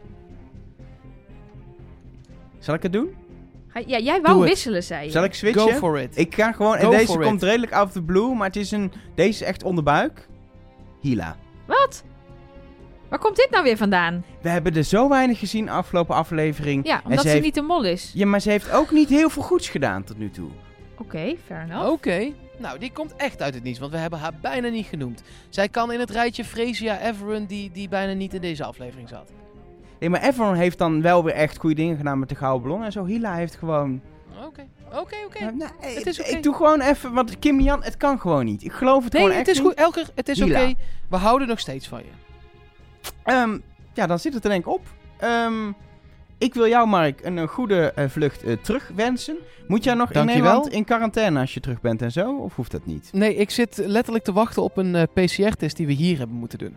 Zal ik het doen? Ga- Ja, jij wou wisselen, zei je. Zal ik Go switchen? for it. Ik ga gewoon... En Go deze komt it. redelijk out of the blue. Maar het is een... Deze is echt onderbuik. Hila. Wat? Waar komt dit nou weer vandaan? We hebben er zo weinig gezien afgelopen aflevering. Ja, En omdat ze ze, heeft- niet de mol is. Ja, maar ze heeft ook niet heel veel goeds gedaan tot nu toe. Oké, fair enough. Oké. Nou, die komt echt uit het niets, want we hebben haar bijna niet genoemd. Zij kan in het rijtje Fresia Everon, die, die bijna niet in deze aflevering zat. Nee, maar Everon heeft dan wel weer echt goede dingen gedaan met de gouden ballon. En zo Hila heeft gewoon... Oké, oké, oké. Nou, Het is ik, doe gewoon even... Want Kim Jan, het kan gewoon niet. Ik geloof het Nee, gewoon het echt is niet. goed. Elke, het is oké. We houden nog steeds van je. Ehm, ja, dan zit het er denk ik op. Ehm, ik wil jou, Mark, een, eh, goede eh, vlucht eh, terugwensen. Moet jij nog in. Nederland in quarantaine als je terug bent en zo? Of hoeft dat niet? Nee, ik zit letterlijk te wachten op een PCR-test die we hier hebben moeten doen.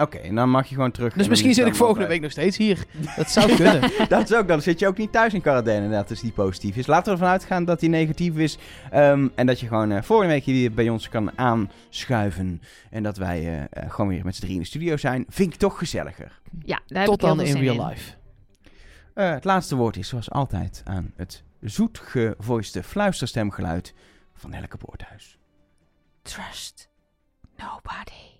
Oké, en dan mag je gewoon terug. Dus misschien is zit ik volgende week nog steeds hier. Dat zou [laughs] kunnen. Dat is ook, dan zit je ook niet thuis in quarantaine inderdaad, als die positief is. Laten we ervan uitgaan dat die negatief is. ehm, en dat je gewoon eh, volgende week hier bij ons kan aanschuiven. En dat wij eh, eh, gewoon weer met z'n drie in de studio zijn. Vind ik toch gezelliger. Ja, daar heb Tot ik dan in real life. Eh, het laatste woord is zoals altijd aan het zoetgevoiste fluisterstemgeluid van Elke Poorthuis. Trust nobody.